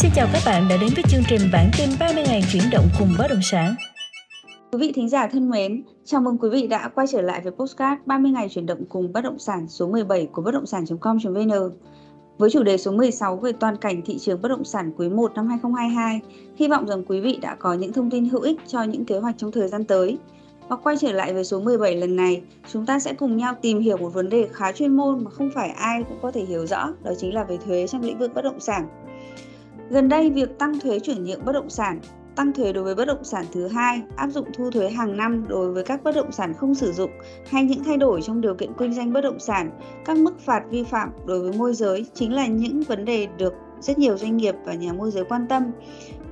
Xin chào các bạn đã đến với chương trình bản tin 30 ngày chuyển động cùng bất động sản. Quý vị thính giả thân mến, chào mừng quý vị đã quay trở lại với postcard 30 ngày chuyển động cùng bất động sản số 17 của bất động sản.com.vn. Với chủ đề số 16 về toàn cảnh thị trường bất động sản quý 1 năm 2022, hy vọng rằng quý vị đã có những thông tin hữu ích cho những kế hoạch trong thời gian tới. Và quay trở lại với số 17 lần này, chúng ta sẽ cùng nhau tìm hiểu một vấn đề khá chuyên môn mà không phải ai cũng có thể hiểu rõ, đó chính là về thuế trong lĩnh vực bất động sản. Gần đây, việc tăng thuế chuyển nhượng bất động sản, tăng thuế đối với bất động sản thứ hai, áp dụng thu thuế hàng năm đối với các bất động sản không sử dụng hay những thay đổi trong điều kiện kinh doanh bất động sản, các mức phạt vi phạm đối với môi giới chính là những vấn đề được rất nhiều doanh nghiệp và nhà môi giới quan tâm.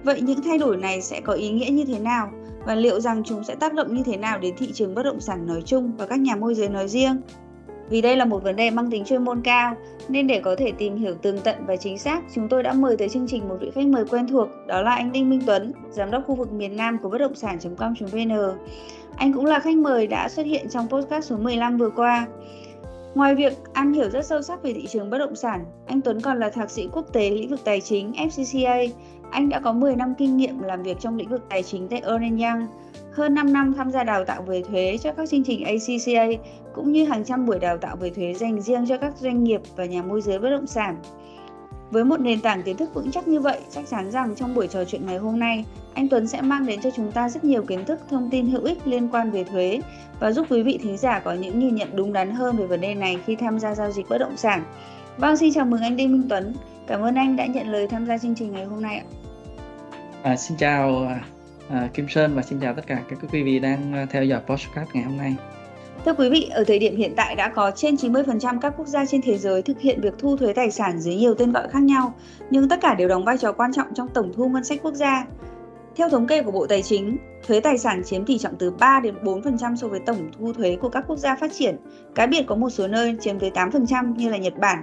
Vậy những thay đổi này sẽ có ý nghĩa như thế nào và liệu rằng chúng sẽ tác động như thế nào đến thị trường bất động sản nói chung và các nhà môi giới nói riêng? Vì đây là một vấn đề mang tính chuyên môn cao, nên để có thể tìm hiểu tường tận và chính xác, chúng tôi đã mời tới chương trình một vị khách mời quen thuộc, đó là anh Đinh Minh Tuấn, giám đốc khu vực miền Nam của bất động sản.com.vn. Anh cũng là khách mời đã xuất hiện trong podcast số 15 vừa qua. Ngoài việc am hiểu rất sâu sắc về thị trường bất động sản, anh Tuấn còn là thạc sĩ quốc tế lĩnh vực tài chính FCCA. Anh đã có 10 năm kinh nghiệm làm việc trong lĩnh vực tài chính tại Ernst Young, hơn 5 năm tham gia đào tạo về thuế cho các chương trình ACCA cũng như hàng trăm buổi đào tạo về thuế dành riêng cho các doanh nghiệp và nhà môi giới bất động sản. Với một nền tảng kiến thức vững chắc như vậy, chắc chắn rằng trong buổi trò chuyện ngày hôm nay, anh Tuấn sẽ mang đến cho chúng ta rất nhiều kiến thức, thông tin hữu ích liên quan về thuế và giúp quý vị thính giả có những nhìn nhận đúng đắn hơn về vấn đề này khi tham gia giao dịch bất động sản. Vâng, xin chào mừng anh Đinh Minh Tuấn. Cảm ơn anh đã nhận lời tham gia chương trình ngày hôm nay ạ. À, xin chào à, Kim Sơn và xin chào tất cả các quý vị đang à, theo dõi podcast ngày hôm nay. Thưa quý vị, ở thời điểm hiện tại đã có trên 90% các quốc gia trên thế giới thực hiện việc thu thuế tài sản dưới nhiều tên gọi khác nhau, nhưng tất cả đều đóng vai trò quan trọng trong tổng thu ngân sách quốc gia. Theo thống kê của Bộ Tài chính, thuế tài sản chiếm tỷ trọng từ 3 đến 4% so với tổng thu thuế của các quốc gia phát triển. Cá biệt có một số nơi chiếm tới 8% như là Nhật Bản.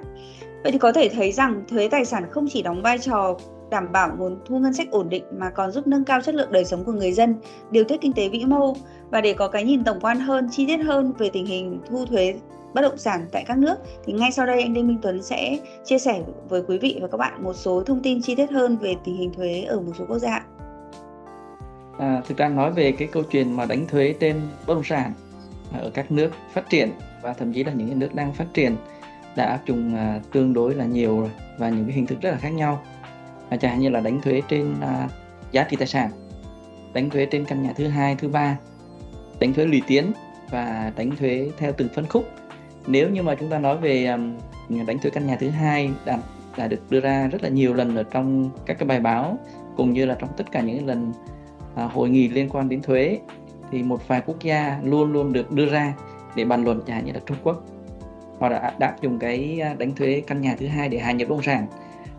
Vậy thì có thể thấy rằng thuế tài sản không chỉ đóng vai trò đảm bảo nguồn thu ngân sách ổn định mà còn giúp nâng cao chất lượng đời sống của người dân, điều tiết kinh tế vĩ mô và để có cái nhìn tổng quan hơn, chi tiết hơn về tình hình thu thuế bất động sản tại các nước thì ngay sau đây anh Đinh Minh Tuấn sẽ chia sẻ với quý vị và các bạn một số thông tin chi tiết hơn về tình hình thuế ở một số quốc gia. À, thực ra nói về cái câu chuyện mà đánh thuế trên bất động sản ở các nước phát triển và thậm chí là những nước đang phát triển đã áp dụng à, tương đối là nhiều rồi và những cái hình thức rất là khác nhau chẳng hạn như là đánh thuế trên à, giá trị tài sản đánh thuế trên căn nhà thứ hai thứ ba đánh thuế lũy tiến và đánh thuế theo từng phân khúc. Nếu như mà chúng ta nói về um, đánh thuế căn nhà thứ hai đã, đã được đưa ra rất là nhiều lần ở trong các cái bài báo cũng như là trong tất cả những lần à, hội nghị liên quan đến thuế thì một vài quốc gia luôn luôn được đưa ra để bàn luận chẳng hạn như là Trung Quốc. Họ đã, đã áp dụng cái à, đánh thuế căn nhà thứ hai để hạ nhập bất động sản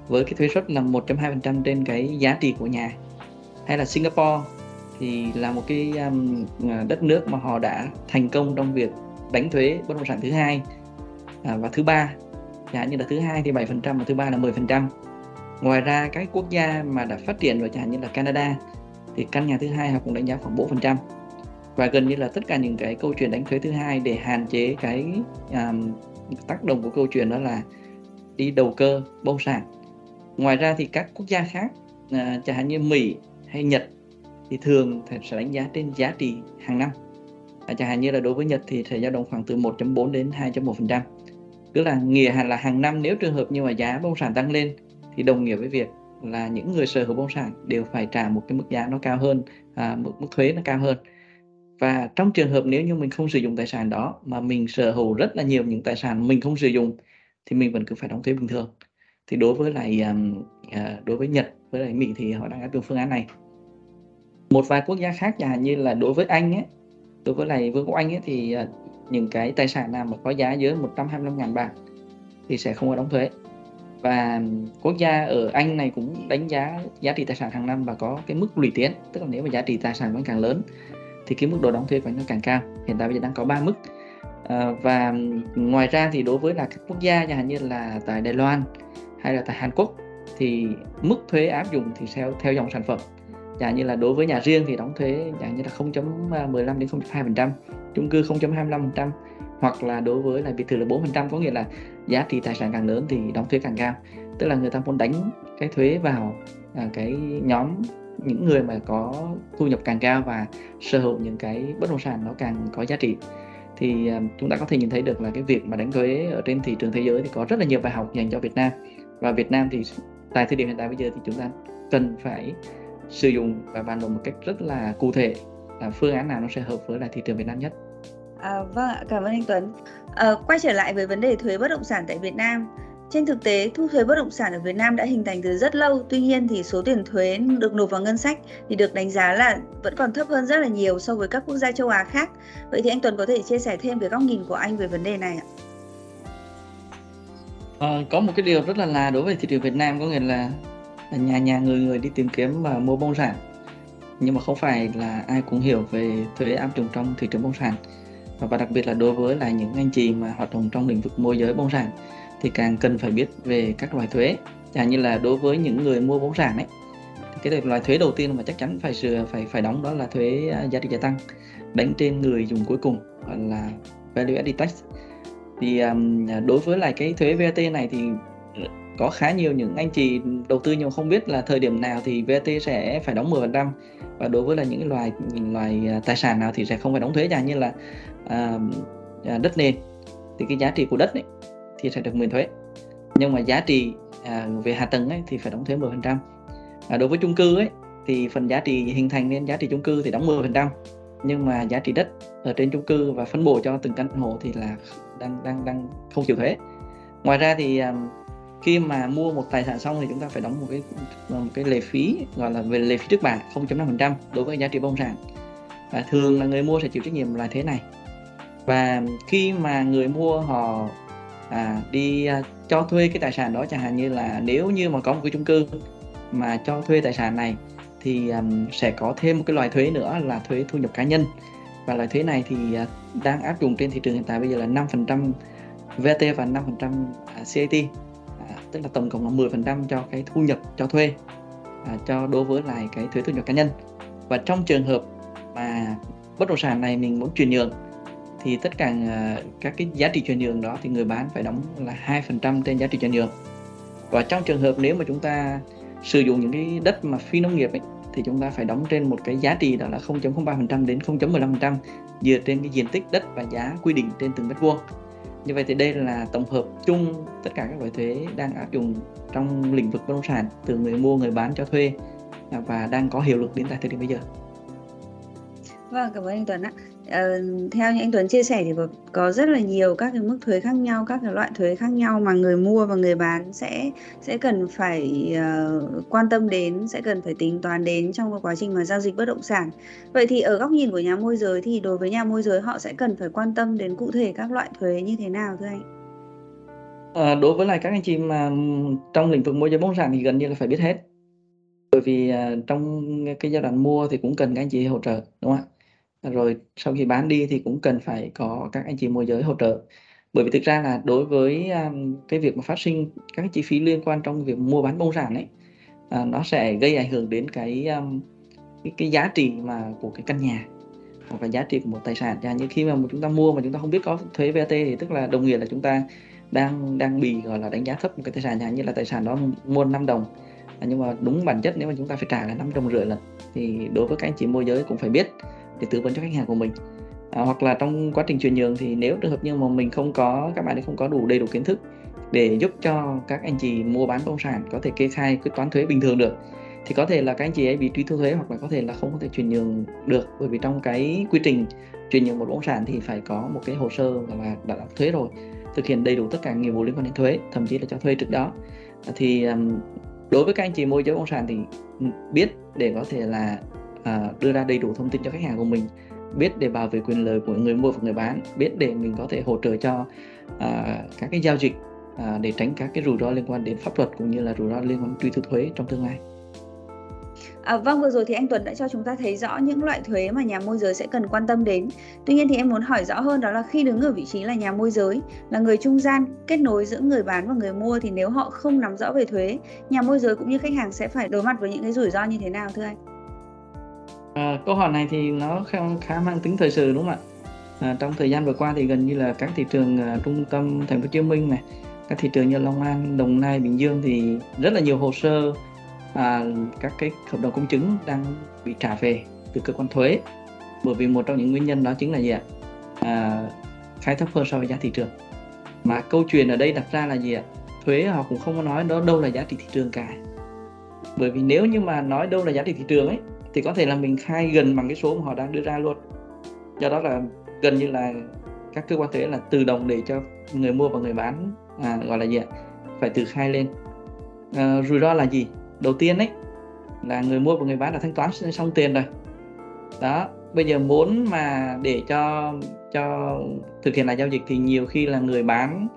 với cái thuế suất là 1.2% trên cái giá trị của nhà. Hay là Singapore thì là một cái um, à, đất nước mà họ đã thành công trong việc đánh thuế bất động sản thứ hai à, và thứ ba. Chẳng như là thứ hai thì 7% và thứ ba là 10% ngoài ra các quốc gia mà đã phát triển rồi chẳng hạn như là Canada thì căn nhà thứ hai họ cũng đánh giá khoảng 4% và gần như là tất cả những cái câu chuyện đánh thuế thứ hai để hạn chế cái um, tác động của câu chuyện đó là đi đầu cơ bất động sản ngoài ra thì các quốc gia khác à, chẳng hạn như Mỹ hay Nhật thì thường sẽ đánh giá trên giá trị hàng năm. À, chẳng hạn như là đối với Nhật thì sẽ dao động khoảng từ 1.4 đến 2.1% tức là nghĩa là hàng năm nếu trường hợp như mà giá bất động sản tăng lên thì đồng nghĩa với việc là những người sở hữu bất động sản đều phải trả một cái mức giá nó cao hơn à, mức, mức thuế nó cao hơn. Và trong trường hợp nếu như mình không sử dụng tài sản đó mà mình sở hữu rất là nhiều những tài sản mình không sử dụng thì mình vẫn cứ phải đóng thuế bình thường thì đối với lại uh, đối với Nhật với lại Mỹ thì họ đang áp dụng phương án này. Một vài quốc gia khác chẳng hạn như là đối với Anh ấy đối với lại vương quốc Anh ấy thì uh, những cái tài sản nào mà có giá dưới 125.000 bảng thì sẽ không có đóng thuế. Và quốc gia ở Anh này cũng đánh giá giá trị tài sản hàng năm và có cái mức lũy tiến. Tức là nếu mà giá trị tài sản vẫn càng lớn thì cái mức độ đóng thuế của nó càng cao. Hiện tại bây giờ đang có 3 mức. À, và ngoài ra thì đối với là các quốc gia chẳng hạn như là tại Đài Loan hay là tại Hàn Quốc thì mức thuế áp dụng thì theo theo dòng sản phẩm. Giả như là đối với nhà riêng thì đóng thuế giả như là 0.15 à, đến 0.2% chung cư 0.25% hoặc là đối với là biệt thự là 4% có nghĩa là giá trị tài sản càng lớn thì đóng thuế càng cao. Tức là người ta muốn đánh cái thuế vào à, cái nhóm những người mà có thu nhập càng cao và sở hữu những cái bất động sản nó càng có giá trị. Thì à, chúng ta có thể nhìn thấy được là cái việc mà đánh thuế ở trên thị trường thế giới thì có rất là nhiều bài học dành cho Việt Nam và Việt Nam thì tại thời điểm hiện tại bây giờ thì chúng ta cần phải sử dụng và bàn luận một cách rất là cụ thể là phương án nào nó sẽ hợp với lại thị trường Việt Nam nhất. À, vâng ạ, cảm ơn anh Tuấn. À, quay trở lại với vấn đề thuế bất động sản tại Việt Nam. Trên thực tế, thu thuế bất động sản ở Việt Nam đã hình thành từ rất lâu, tuy nhiên thì số tiền thuế được nộp vào ngân sách thì được đánh giá là vẫn còn thấp hơn rất là nhiều so với các quốc gia châu Á khác. Vậy thì anh Tuấn có thể chia sẻ thêm về góc nhìn của anh về vấn đề này ạ? À, có một cái điều rất là là đối với thị trường Việt Nam có nghĩa là nhà nhà người người đi tìm kiếm và mua bông sản. Nhưng mà không phải là ai cũng hiểu về thuế áp dụng trong thị trường bông sản. Và đặc biệt là đối với là những anh chị mà hoạt động trong lĩnh vực môi giới bông sản thì càng cần phải biết về các loại thuế. Chẳng như là đối với những người mua bất sản ấy cái loại thuế đầu tiên mà chắc chắn phải sửa phải phải đóng đó là thuế à, giá trị gia tăng đánh trên người dùng cuối cùng gọi là value added tax thì um, đối với lại cái thuế VAT này thì ừ, có khá nhiều những anh chị đầu tư nhưng không biết là thời điểm nào thì VAT sẽ phải đóng 10% và đối với là những loài loài à, tài sản nào thì sẽ không phải đóng thuế chẳng như là uh, đất nền. Thì cái giá trị của đất ấy, thì sẽ được miễn thuế. Nhưng mà giá trị uh, về hạ tầng ấy, thì phải đóng thuế 10% à, đối với chung cư ấy thì phần giá trị hình thành nên giá trị chung cư thì đóng 10% nhưng mà giá trị đất ở trên chung cư và phân bổ cho từng căn hộ thì là đang đang đang không chịu thuế. Ngoài ra thì um, khi mà mua một tài sản xong thì chúng ta phải đóng một cái một cái lệ phí gọi là về lệ phí trước bạ 0.5% đối với giá trị bất động sản và thường là người mua sẽ chịu trách nhiệm là thế này. Và khi mà người mua họ à, đi à, cho thuê cái tài sản đó chẳng hạn như là nếu như mà có một cái chung cư mà cho thuê tài sản này thì um, sẽ có thêm một cái loại thuế nữa là thuế thu nhập cá nhân và loại thuế này thì à, đang áp dụng trên thị trường hiện tại bây giờ là 5% VAT và 5% à, CAT à, tức là tổng cộng là 10% cho cái thu nhập cho thuê à, cho đối với lại cái thuế thu nhập cá nhân. Và trong trường hợp mà bất động sản này mình muốn chuyển nhượng thì tất cả à, các cái giá trị chuyển nhượng đó thì người bán phải đóng là 2% trên giá trị chuyển nhượng. Và trong trường hợp nếu mà chúng ta sử dụng những cái đất mà phi nông nghiệp ấy, thì chúng ta phải đóng trên một cái giá trị đó là 0.03% đến 0.15% dựa trên cái diện tích đất và giá quy định trên từng mét vuông như vậy thì đây là tổng hợp chung tất cả các loại thuế đang áp dụng trong lĩnh vực bất động sản từ người mua người bán cho thuê và đang có hiệu lực đến tại thời điểm bây giờ. Vâng, cảm ơn anh Tuấn ạ uh, theo như anh Tuấn chia sẻ thì có, có rất là nhiều các cái mức thuế khác nhau, các cái loại thuế khác nhau mà người mua và người bán sẽ sẽ cần phải uh, quan tâm đến, sẽ cần phải tính toán đến trong cái quá trình mà giao dịch bất động sản. Vậy thì ở góc nhìn của nhà môi giới thì đối với nhà môi giới họ sẽ cần phải quan tâm đến cụ thể các loại thuế như thế nào thưa anh? À, đối với lại các anh chị mà trong lĩnh vực môi giới bất động sản thì gần như là phải biết hết bởi vì uh, trong cái giai đoạn mua thì cũng cần các anh chị hỗ trợ đúng không ạ rồi sau khi bán đi thì cũng cần phải có các anh chị môi giới hỗ trợ. Bởi vì thực ra là đối với um, cái việc mà phát sinh các chi phí liên quan trong việc mua bán bất động sản ấy uh, nó sẽ gây ảnh hưởng đến cái, um, cái cái giá trị mà của cái căn nhà hoặc là giá trị của một tài sản. Chẳng như khi mà chúng ta mua mà chúng ta không biết có thuế VAT thì tức là đồng nghĩa là chúng ta đang đang bị gọi là đánh giá thấp một cái tài sản chẳng như là tài sản đó mua 5 đồng. À, nhưng mà đúng bản chất nếu mà chúng ta phải trả là năm đồng rưỡi lần thì đối với các anh chị môi giới cũng phải biết để tư vấn cho khách hàng của mình. À, hoặc là trong quá trình chuyển nhượng thì nếu trường hợp như mà mình không có các bạn ấy không có đủ đầy đủ kiến thức để giúp cho các anh chị mua bán bất động sản có thể kê khai quyết toán thuế bình thường được thì có thể là các anh chị ấy bị truy thu thuế hoặc là có thể là không có thể chuyển nhượng được. Bởi vì trong cái quy trình chuyển nhượng một bất động sản thì phải có một cái hồ sơ là đã đóng thuế rồi thực hiện đầy đủ tất cả nghĩa vụ liên quan đến thuế thậm chí là cho thuê trước đó. Thì đối với các anh chị môi giới bất động sản thì biết để có thể là à, đưa ra đầy đủ thông tin cho khách hàng của mình biết để bảo vệ quyền lợi của người mua và người bán biết để mình có thể hỗ trợ cho à, các cái giao dịch à, để tránh các cái rủi ro liên quan đến pháp luật cũng như là rủi ro liên quan truy thu thuế trong tương lai À, vâng vừa rồi thì anh Tuấn đã cho chúng ta thấy rõ những loại thuế mà nhà môi giới sẽ cần quan tâm đến. Tuy nhiên thì em muốn hỏi rõ hơn đó là khi đứng ở vị trí là nhà môi giới, là người trung gian kết nối giữa người bán và người mua thì nếu họ không nắm rõ về thuế, nhà môi giới cũng như khách hàng sẽ phải đối mặt với những cái rủi ro như thế nào thưa anh? À, câu hỏi này thì nó không khá mang tính thời sự đúng không ạ? À, trong thời gian vừa qua thì gần như là các thị trường uh, trung tâm thành phố Hồ Chí Minh này các thị trường như Long An, Đồng Nai, Bình Dương thì rất là nhiều hồ sơ à, các cái hợp đồng công chứng đang bị trả về từ cơ quan thuế. Bởi vì một trong những nguyên nhân đó chính là gì ạ? À, khai thấp hơn so với giá thị trường. Mà câu chuyện ở đây đặt ra là gì ạ? Thuế họ cũng không có nói đó đâu là giá trị thị trường cả. Bởi vì nếu như mà nói đâu là giá trị thị trường ấy thì có thể là mình khai gần bằng cái số mà họ đang đưa ra luôn. Do đó là gần như là các cơ quan thuế là tự động để cho người mua và người bán à, gọi là gì ạ phải tự khai lên. À, rủi ro là gì? Đầu tiên ấy là người mua và người bán đã thanh toán xong tiền rồi. Đó bây giờ muốn mà để cho cho thực hiện lại giao dịch thì nhiều khi là người bán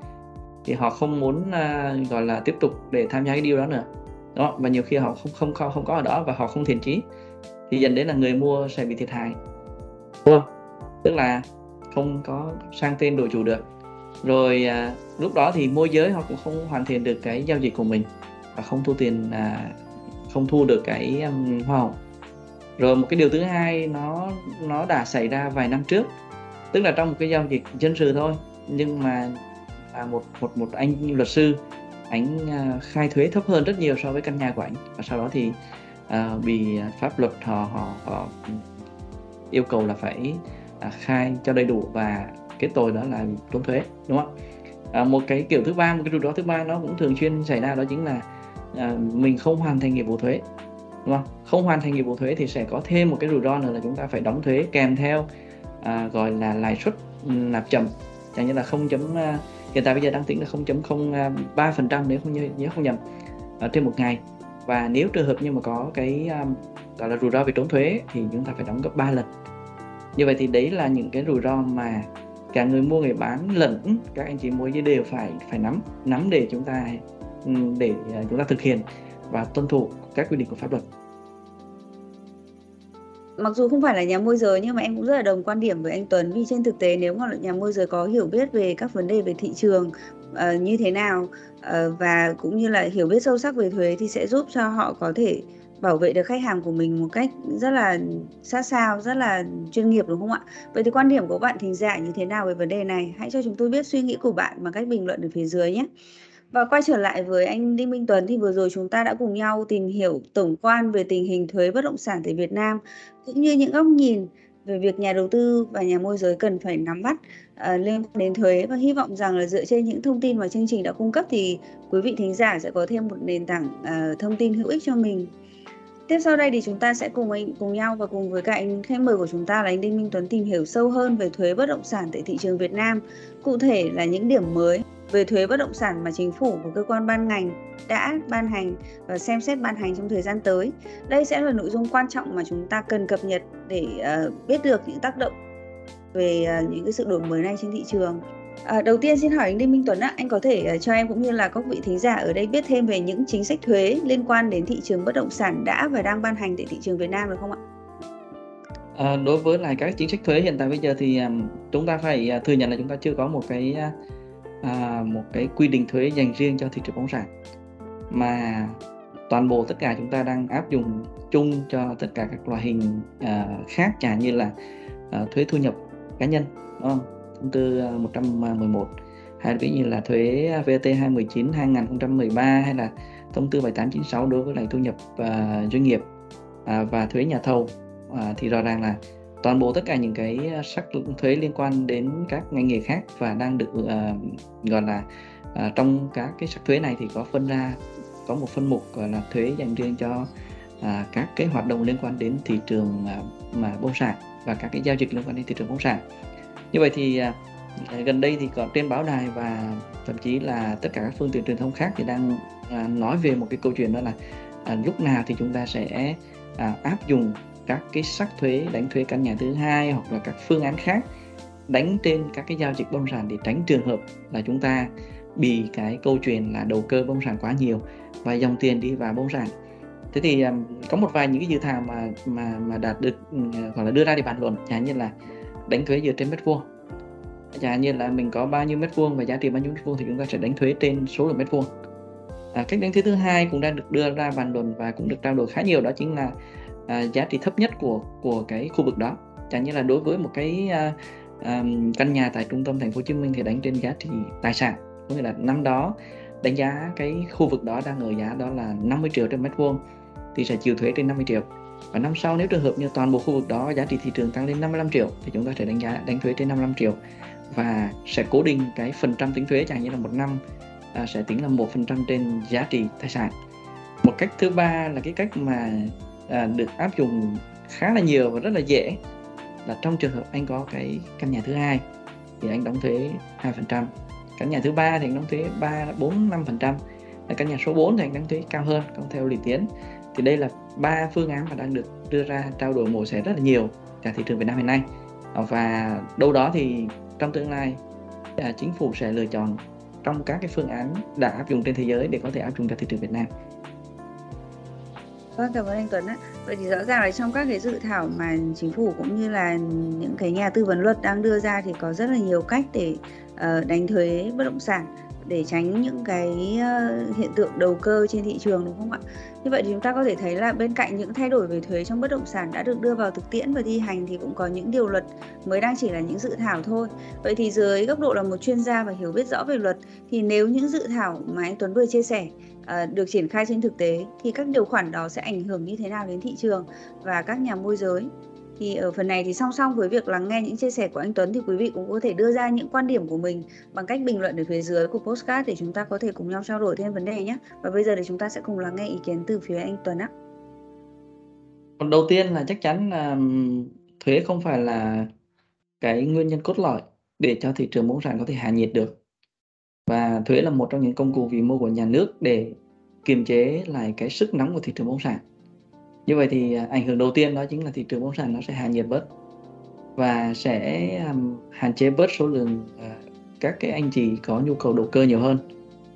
thì họ không muốn uh, gọi là tiếp tục để tham gia cái điều đó nữa. Đó và nhiều khi họ không không không không có ở đó và họ không thiện chí thì dẫn đến là người mua sẽ bị thiệt hại. Đúng không? Tức là không có sang tên đổi chủ được. Rồi à, lúc đó thì môi giới họ cũng không hoàn thiện được cái giao dịch của mình và không thu tiền à, không thu được cái um, hoa hồng. Rồi một cái điều thứ hai nó nó đã xảy ra vài năm trước. Tức là trong một cái giao dịch dân sự thôi nhưng mà à, một một một anh luật sư anh à, khai thuế thấp hơn rất nhiều so với căn nhà của anh. Và sau đó thì Ờ, à, bị pháp luật họ họ họ yêu cầu là phải à, khai cho đầy đủ và cái tội đó là trốn thuế đúng không à, một cái kiểu thứ ba một cái rủi ro thứ ba nó cũng thường xuyên xảy ra đó chính là à, mình không hoàn thành nghĩa vụ thuế đúng không? Không hoàn thành nghĩa vụ thuế thì sẽ có thêm một cái rủi ro nữa là chúng ta phải đóng thuế kèm theo à, gọi là lãi suất ừ, nạp chậm. Chẳng như là không chấm à, hiện tại bây giờ đang tính là 0.03 à, phần trăm nếu không nhớ, nhớ không nhầm à, trên một ngày và nếu trường hợp như mà có cái um, gọi là rủi ro về trốn thuế thì chúng ta phải đóng gấp 3 lần. Như vậy thì đấy là những cái rủi ro mà cả người mua người bán lẫn các anh chị môi giới đều phải phải nắm nắm để chúng ta ừ, để à, chúng ta thực hiện và tuân thủ các quy định của pháp luật mặc dù không phải là nhà môi giới nhưng mà em cũng rất là đồng quan điểm với anh Tuấn vì trên thực tế nếu mà nhà môi giới có hiểu biết về các vấn đề về thị trường uh, như thế nào uh, và cũng như là hiểu biết sâu sắc về thuế thì sẽ giúp cho họ có thể bảo vệ được khách hàng của mình một cách rất là sát sao, rất là chuyên nghiệp đúng không ạ? Vậy thì quan điểm của bạn thính giả dạ, như thế nào về vấn đề này? Hãy cho chúng tôi biết suy nghĩ của bạn bằng cách bình luận ở phía dưới nhé. Và quay trở lại với anh Đinh Minh Tuấn thì vừa rồi chúng ta đã cùng nhau tìm hiểu tổng quan về tình hình thuế bất động sản tại Việt Nam cũng như những góc nhìn về việc nhà đầu tư và nhà môi giới cần phải nắm bắt uh, liên quan đến thuế và hy vọng rằng là dựa trên những thông tin mà chương trình đã cung cấp thì quý vị thính giả sẽ có thêm một nền tảng uh, thông tin hữu ích cho mình. Tiếp sau đây thì chúng ta sẽ cùng anh cùng nhau và cùng với các anh khách mời của chúng ta là anh Đinh Minh Tuấn tìm hiểu sâu hơn về thuế bất động sản tại thị trường Việt Nam, cụ thể là những điểm mới về thuế bất động sản mà chính phủ và cơ quan ban ngành đã ban hành và xem xét ban hành trong thời gian tới. Đây sẽ là nội dung quan trọng mà chúng ta cần cập nhật để uh, biết được những tác động về uh, những cái sự đổi mới này trên thị trường. À, đầu tiên xin hỏi anh Đinh Minh Tuấn ạ, anh có thể cho em cũng như là các vị thính giả ở đây biết thêm về những chính sách thuế liên quan đến thị trường bất động sản đã và đang ban hành tại thị trường Việt Nam được không ạ? À, đối với lại các chính sách thuế hiện tại bây giờ thì chúng ta phải thừa nhận là chúng ta chưa có một cái à, một cái quy định thuế dành riêng cho thị trường bất sản mà toàn bộ tất cả chúng ta đang áp dụng chung cho tất cả các loại hình à, khác chẳng như là à, thuế thu nhập cá nhân đúng không? thông tư à, 111 hay ví như là thuế VAT 219 2013 hay là thông tư 7896 đối với lại thu nhập à, doanh nghiệp à, và thuế nhà thầu à, thì rõ ràng là toàn bộ tất cả những cái à, sắc thuế liên quan đến các ngành nghề khác và đang được uh, gọi là uh, trong các cái sắc thuế này thì có phân ra có một phân mục gọi là thuế dành riêng cho uh, các cái hoạt động liên quan đến thị trường uh, mà bất sản và các cái giao dịch liên quan đến thị trường bất sản như vậy thì uh, gần đây thì còn trên báo đài và thậm chí là tất cả các phương tiện truyền thông khác thì đang uh, nói về một cái câu chuyện đó là uh, lúc nào thì chúng ta sẽ uh, áp dụng các cái sắc thuế đánh thuế căn nhà thứ hai hoặc là các phương án khác đánh trên các cái giao dịch bất động sản để tránh trường hợp là chúng ta bị cái câu chuyện là đầu cơ bất động sản quá nhiều và dòng tiền đi vào bất động sản thế thì um, có một vài những cái dự thảo mà mà mà đạt được hoặc là đưa ra để bàn luận chẳng như là đánh thuế dựa trên mét vuông. Chẳng như là mình có bao nhiêu mét vuông và giá trị bao nhiêu mét vuông thì chúng ta sẽ đánh thuế trên số lượng mét vuông. À, cách đánh thuế thứ hai cũng đang được đưa ra bàn luận và cũng được trao đổi khá nhiều đó chính là à, giá trị thấp nhất của của cái khu vực đó. Chẳng như là đối với một cái à, à, căn nhà tại trung tâm thành phố Hồ Chí Minh thì đánh trên giá trị tài sản. Có nghĩa là năm đó đánh giá cái khu vực đó đang ở giá đó là 50 triệu trên mét vuông thì sẽ chịu thuế trên 50 triệu. Và năm sau nếu trường hợp như toàn bộ khu vực đó giá trị thị trường tăng lên 55 triệu thì chúng ta sẽ đánh giá đánh thuế trên 55 triệu. Và sẽ cố định cái phần trăm tính thuế chẳng như là một năm à, sẽ tính là một phần trăm trên giá trị tài sản. Một cách thứ ba là cái cách mà à, được áp dụng khá là nhiều và rất là dễ. Là trong trường hợp anh có cái căn nhà thứ hai thì anh đóng thuế 2% căn nhà thứ ba thì anh đóng thuế 3 4 5% căn nhà số 4 thì anh đóng thuế cao hơn không theo lũy tiến. Thì đây là ba phương án mà đang được đưa ra trao đổi mổ xẻ rất là nhiều cả thị trường Việt Nam hiện nay. Và đâu đó thì trong tương lai à, chính phủ sẽ lựa chọn trong các cái phương án đã áp dụng trên thế giới để có thể áp dụng cho thị trường Việt Nam. Vâng, cảm ơn anh Tuấn ạ. Vậy thì rõ ràng là trong các cái dự thảo mà chính phủ cũng như là những cái nhà tư vấn luật đang đưa ra thì có rất là nhiều cách để uh, đánh thuế bất động sản để tránh những cái ờ, hiện tượng đầu cơ trên thị trường đúng không ạ? Như vậy thì chúng ta có thể thấy là bên cạnh những thay đổi về thuế trong bất động sản đã được đưa vào thực tiễn và thi hành thì cũng có những điều luật mới đang chỉ là những dự thảo thôi. Vậy thì dưới góc độ là một chuyên gia và hiểu biết rõ về luật thì nếu những dự thảo mà anh Tuấn vừa chia sẻ À, được triển khai trên thực tế, thì các điều khoản đó sẽ ảnh hưởng như thế nào đến thị trường và các nhà môi giới thì ở phần này thì song song với việc lắng nghe những chia sẻ của anh Tuấn thì quý vị cũng có thể đưa ra những quan điểm của mình bằng cách bình luận ở phía dưới của postcard để chúng ta có thể cùng nhau trao đổi thêm vấn đề nhé. Và bây giờ thì chúng ta sẽ cùng lắng nghe ý kiến từ phía anh Tuấn ạ. Còn đầu tiên là chắc chắn là thuế không phải là cái nguyên nhân cốt lõi để cho thị trường bất động sản có thể hạ nhiệt được. Và thuế là một trong những công cụ vĩ mô của nhà nước để kiềm chế lại cái sức nóng của thị trường bất động sản. Như vậy thì à, ảnh hưởng đầu tiên đó chính là thị trường bất động sản nó sẽ hạ nhiệt bớt và sẽ um, hạn chế bớt số lượng uh, các cái anh chị có nhu cầu đầu cơ nhiều hơn.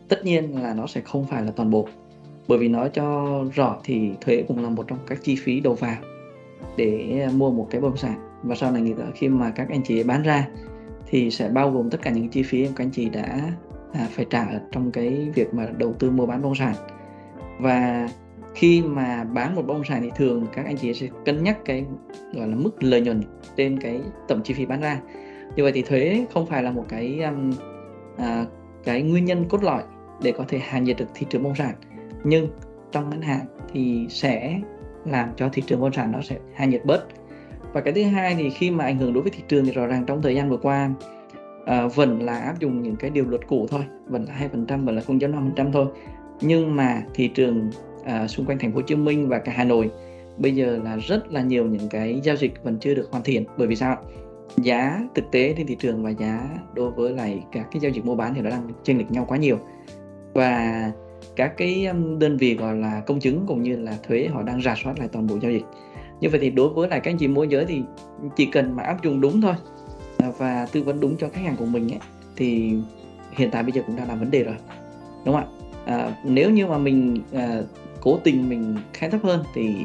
Tất nhiên là nó sẽ không phải là toàn bộ bởi vì nói cho rõ thì thuế cũng là một trong các chi phí đầu vào để à, mua một cái bất động sản. Và sau này người ta khi mà các anh chị bán ra thì sẽ bao gồm tất cả những chi phí các anh chị đã à, phải trả trong cái việc mà đầu tư mua bán bất động sản. Và khi mà bán một bất động sản thì thường các anh chị sẽ cân nhắc cái gọi là mức lợi nhuận trên cái tổng chi phí bán ra. Như vậy thì thuế không phải là một cái um, à, cái nguyên nhân cốt lõi để có thể hạ nhiệt được thị trường bất động sản. Nhưng trong ngắn hạn thì sẽ làm cho thị trường bất động sản nó sẽ hạ nhiệt bớt. Và cái thứ hai thì khi mà ảnh hưởng đối với thị trường thì rõ ràng trong thời gian vừa qua à, vẫn là áp dụng những cái điều luật cũ thôi vẫn là hai phần trăm vẫn là không năm phần trăm thôi. Nhưng mà thị trường à, xung quanh thành phố Hồ Chí Minh và cả Hà Nội bây giờ là rất là nhiều những cái giao dịch vẫn chưa được hoàn thiện. Bởi vì sao giá thực tế trên thị trường và giá đối với lại các cái giao dịch mua bán thì nó đang chênh lệch nhau quá nhiều. Và các cái đơn vị gọi là công chứng cũng như là thuế họ đang rà soát lại toàn bộ giao dịch. Như vậy thì đối với lại các anh chị môi giới thì chỉ cần mà áp dụng đúng thôi và tư vấn đúng cho khách hàng của mình ấy, thì hiện tại bây giờ cũng đang là vấn đề rồi đúng không ạ? À, nếu như mà mình à, cố tình mình khai thấp hơn thì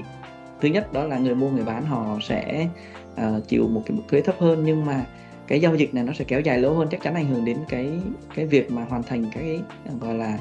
thứ nhất đó là người mua người bán họ sẽ à, chịu một cái mức thuế thấp hơn nhưng mà cái giao dịch này nó sẽ kéo dài lâu hơn chắc chắn ảnh hưởng đến cái cái việc mà hoàn thành cái gọi là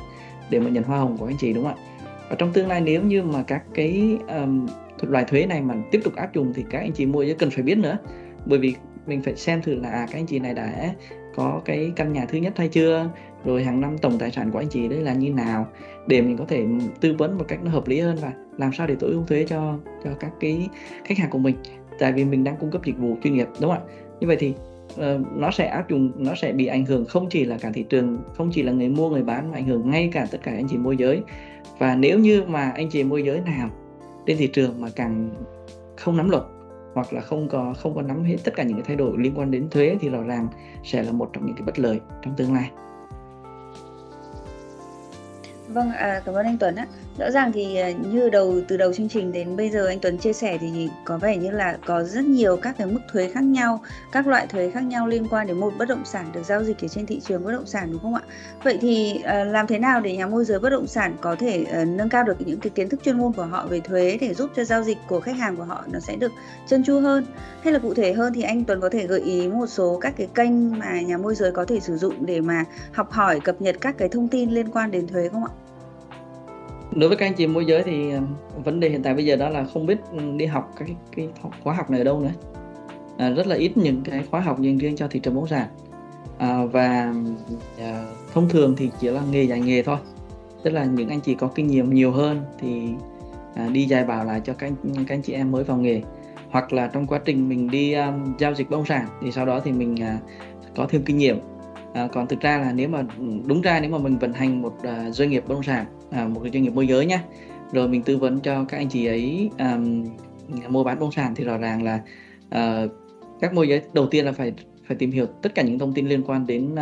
để mà nhận hoa hồng của anh chị đúng không ạ? Và trong tương lai nếu như mà các cái um, loại thuế này mà tiếp tục áp dụng thì các anh chị mua giới cần phải biết nữa bởi vì mình phải xem thử là à, các anh chị này đã có cái căn nhà thứ nhất hay chưa? Rồi hàng năm tổng tài sản của anh chị đấy là như nào? Để mình có thể tư vấn một cách nó hợp lý hơn và làm sao để tối ưu thuế cho cho các cái khách hàng của mình. Tại vì mình đang cung cấp dịch vụ chuyên nghiệp đúng không ạ? Như vậy thì uh, nó sẽ áp dụng nó sẽ bị ảnh hưởng không chỉ là cả thị trường không chỉ là người mua người bán mà ảnh hưởng ngay cả tất cả anh chị môi giới. Và nếu như mà anh chị môi giới nào trên thị trường mà càng không nắm luật hoặc là không có không có nắm hết tất cả những cái thay đổi liên quan đến thuế thì rõ ràng sẽ là một trong những cái bất lợi trong tương lai Vâng, à, cảm ơn anh Tuấn ạ. Rõ ràng thì ờ, như đầu từ đầu chương trình đến bây giờ anh Tuấn chia sẻ thì có vẻ như là có rất nhiều các cái mức thuế khác nhau, các loại thuế khác nhau liên quan đến một bất động sản được giao dịch ở trên thị trường bất động sản đúng không ạ? Vậy thì ờ, làm thế nào để nhà môi giới bất động sản có thể ờ, nâng cao được những cái kiến thức chuyên môn của họ về thuế để giúp cho giao dịch của khách hàng của họ nó sẽ được chân chu hơn? Hay là cụ thể hơn thì anh Tuấn có thể gợi ý một số các cái kênh mà nhà môi giới có thể sử dụng để mà học hỏi cập nhật các cái thông tin liên quan đến thuế không ạ? Đối với các anh chị môi giới thì ờ, vấn đề hiện tại bây giờ đó là không biết ừ, đi học các cái, cái khóa học này ở đâu nữa. À, rất là ít những cái khóa học dành riêng cho thị trường bất động sản. À, và à, thông thường thì chỉ là nghề dạy nghề thôi. Tức là những anh chị có kinh nghiệm nhiều hơn thì à, đi dạy bảo lại cho các các anh chị em mới vào nghề. Hoặc là trong quá trình mình đi um, giao dịch bất động sản thì sau đó thì mình à, có thêm kinh nghiệm à, còn thực ra là nếu mà ừ, đúng ra nếu mà mình vận hành một à, doanh nghiệp bất động sản à, một cái doanh nghiệp môi giới nhá rồi mình tư vấn cho các anh chị ấy um, mua bán bất động sản thì rõ ràng là uh, các môi giới đầu tiên là phải phải tìm hiểu tất cả những thông tin liên quan đến uh,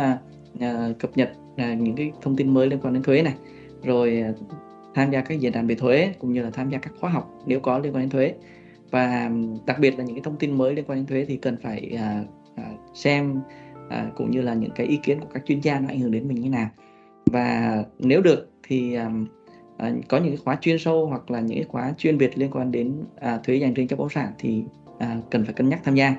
uh, cập nhật uh, những cái thông tin mới liên quan đến thuế này rồi uh, tham gia các diễn đàn về thuế cũng như là tham gia các khóa học nếu có liên quan đến thuế. Và đặc biệt là những cái thông tin mới liên quan đến thuế thì cần phải uh, uh, xem à, cũng như là những cái ý kiến của các chuyên gia nó ảnh hưởng đến mình như nào. Và nếu được thì à, có những cái khóa chuyên sâu hoặc là những cái khóa chuyên biệt liên quan đến à, thuế dành riêng cho bất động sản thì à, cần phải cân nhắc tham gia.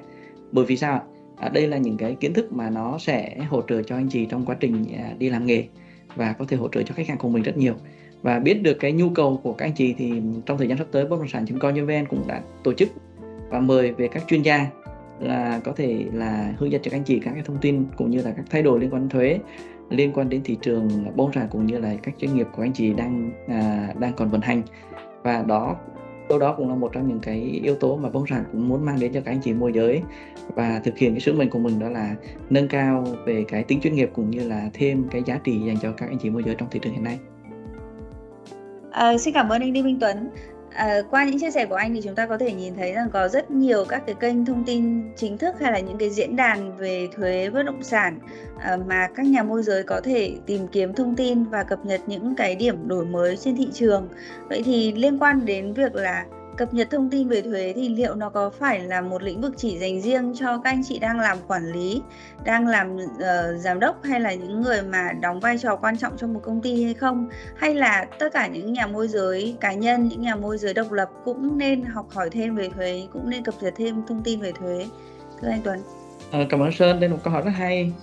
Bởi vì sao à, đây là những cái kiến thức mà nó sẽ hỗ trợ cho anh chị trong quá trình à, đi làm nghề và có thể hỗ trợ cho khách hàng của mình rất nhiều. Và biết được cái nhu cầu của các anh chị thì trong thời gian sắp tới bất động sản.com.vn cũng đã tổ chức và mời về các chuyên gia là có thể là hướng dẫn cho các anh chị các cái thông tin cũng như là các thay đổi liên quan đến thuế liên quan đến thị trường bông sản cũng như là các doanh nghiệp của anh chị đang à, đang còn vận hành và đó đâu đó cũng là một trong những cái yếu tố mà bông sản cũng muốn mang đến cho các anh chị môi giới và thực hiện cái sứ mệnh của mình đó là nâng cao về cái tính chuyên nghiệp cũng như là thêm cái giá trị dành cho các anh chị môi giới trong thị trường hiện nay. À, xin cảm ơn anh Đinh Minh Tuấn. À, qua những chia sẻ của anh thì chúng ta có thể nhìn thấy rằng có rất nhiều các cái kênh thông tin chính thức hay là những cái diễn đàn về thuế bất động sản à, mà các nhà môi giới có thể tìm kiếm thông tin và cập nhật những cái điểm đổi mới trên thị trường. Vậy thì liên quan đến việc là cập nhật thông tin về thuế thì liệu nó có phải là một lĩnh vực chỉ dành riêng cho các anh chị đang làm quản lý, đang làm uh, giám đốc hay là những người mà đóng vai trò quan trọng trong một công ty hay không? Hay là tất cả những nhà môi giới cá nhân, những nhà môi giới độc lập cũng nên học hỏi thêm về thuế, cũng nên cập nhật thêm thông tin về thuế? Thưa anh Tuấn. À, cảm ơn Sơn, đây là một câu hỏi rất hay.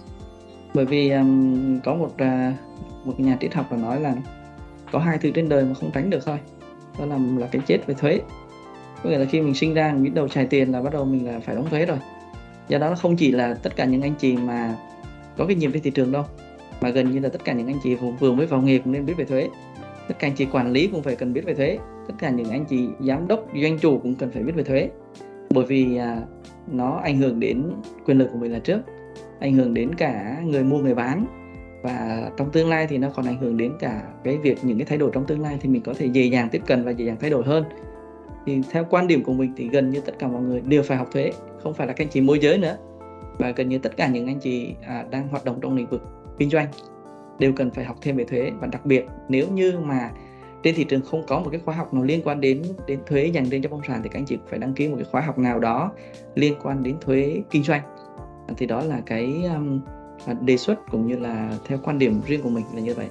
Bởi vì um, có một uh, một nhà triết học là nói là có hai thứ trên đời mà không tránh được thôi đó là là cái chết về thuế có nghĩa là khi mình sinh ra mình biết đầu xài tiền là bắt đầu mình là phải đóng thuế rồi. Do đó nó không chỉ là tất cả những anh chị mà có kinh nghiệm về thị trường đâu mà gần như là tất cả những anh chị vừa mới vào nghề cũng nên biết về thuế. Tất cả anh chị quản lý cũng phải cần biết về thuế. Tất cả những anh chị giám đốc doanh chủ cũng cần phải biết về thuế. Bởi vì à, nó ảnh hưởng đến quyền lực của mình là trước ảnh hưởng đến cả người mua người bán. Và trong tương lai thì nó còn ảnh hưởng đến cả cái việc những cái thay đổi trong tương lai thì mình có thể dễ dàng tiếp cận và dễ dàng thay đổi hơn thì theo quan điểm của mình thì gần như tất cả mọi người đều phải học thuế không phải là các anh chị môi giới nữa. Và gần như tất cả những anh chị à, đang hoạt động trong lĩnh vực kinh doanh đều cần phải học thêm về thuế. Và đặc biệt nếu như mà trên thị trường không có một cái khóa học nào liên quan đến đến thuế dành riêng cho bất động sản thì các anh chị phải đăng ký một cái khóa học nào đó liên quan đến thuế kinh doanh. Thì đó là cái um, à, đề xuất cũng như là theo quan điểm riêng của mình là như vậy.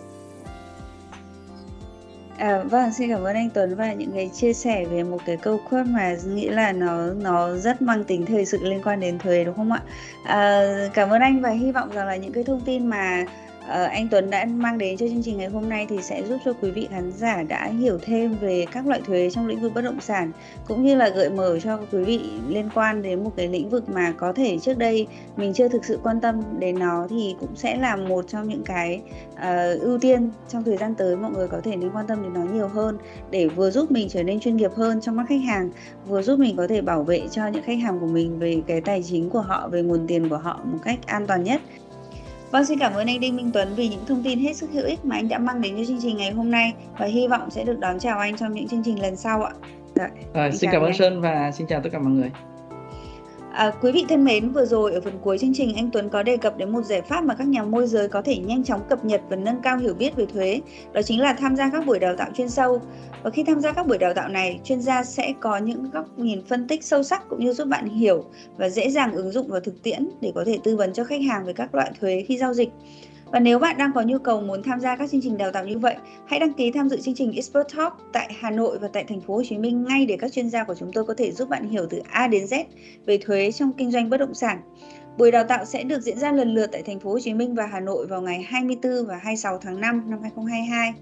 À, vâng, xin cảm ơn anh Tuấn và những cái chia sẻ về một cái câu quote mà nghĩ là nó nó rất mang tính thời sự liên quan đến thuế đúng không ạ? À, cảm ơn anh và hy vọng rằng là những cái thông tin mà Ờ, anh Tuấn đã mang đến cho chương trình ngày hôm nay thì sẽ giúp cho quý vị khán giả đã hiểu thêm về các loại thuế trong lĩnh vực bất động sản cũng như là gợi mở cho quý vị liên quan đến một cái lĩnh vực mà có thể trước đây mình chưa thực sự quan tâm đến nó thì cũng sẽ là một trong những cái uh, ưu tiên trong thời gian tới mọi người có thể nên quan tâm đến nó nhiều hơn để vừa giúp mình trở nên chuyên nghiệp hơn trong mắt khách hàng vừa giúp mình có thể bảo vệ cho những khách hàng của mình về cái tài chính của họ về nguồn tiền của họ một cách an toàn nhất. Vâng, xin cảm ơn anh Đinh Minh Tuấn vì những thông tin hết sức hữu ích mà anh đã mang đến cho chương trình ngày hôm nay và hy vọng sẽ được đón chào anh trong những chương trình lần sau ạ. Rồi, à, xin cảm ơn Sơn và xin chào tất cả mọi người. À, quý vị thân mến, vừa rồi ở phần cuối chương trình anh Tuấn có đề cập đến một giải pháp mà các nhà môi giới có thể nhanh chóng cập nhật và nâng cao hiểu biết về thuế, đó chính là tham gia các buổi đào tạo chuyên sâu. Và khi tham gia các buổi đào tạo này, chuyên gia sẽ có những góc nhìn phân tích sâu sắc cũng như giúp bạn hiểu và dễ dàng ứng dụng vào thực tiễn để có thể tư vấn cho khách hàng về các loại thuế khi giao dịch. Và nếu bạn đang có nhu cầu muốn tham gia các chương trình đào tạo như vậy, hãy đăng ký tham dự chương trình Expert Talk tại Hà Nội và tại thành phố Hồ Chí Minh ngay để các chuyên gia của chúng tôi có thể giúp bạn hiểu từ A đến Z về thuế trong kinh doanh bất động sản. Buổi đào tạo sẽ được diễn ra lần lượt tại thành phố Hồ Chí Minh và Hà Nội vào ngày 24 và 26 tháng 5 năm 2022.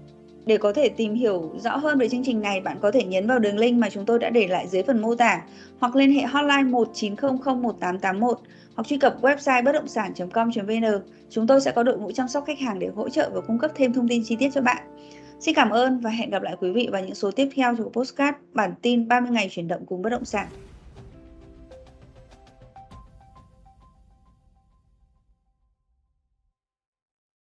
Để có thể tìm hiểu rõ hơn về chương trình này, bạn có thể nhấn vào đường link mà chúng tôi đã để lại dưới phần mô tả hoặc liên hệ hotline 1900 1881 hoặc truy cập website bất động sản.com.vn. Chúng tôi sẽ có đội ngũ chăm sóc khách hàng để hỗ trợ và cung cấp thêm thông tin chi tiết cho bạn. Xin cảm ơn và hẹn gặp lại quý vị vào những số tiếp theo của Postcard bản tin 30 ngày chuyển động cùng bất động sản.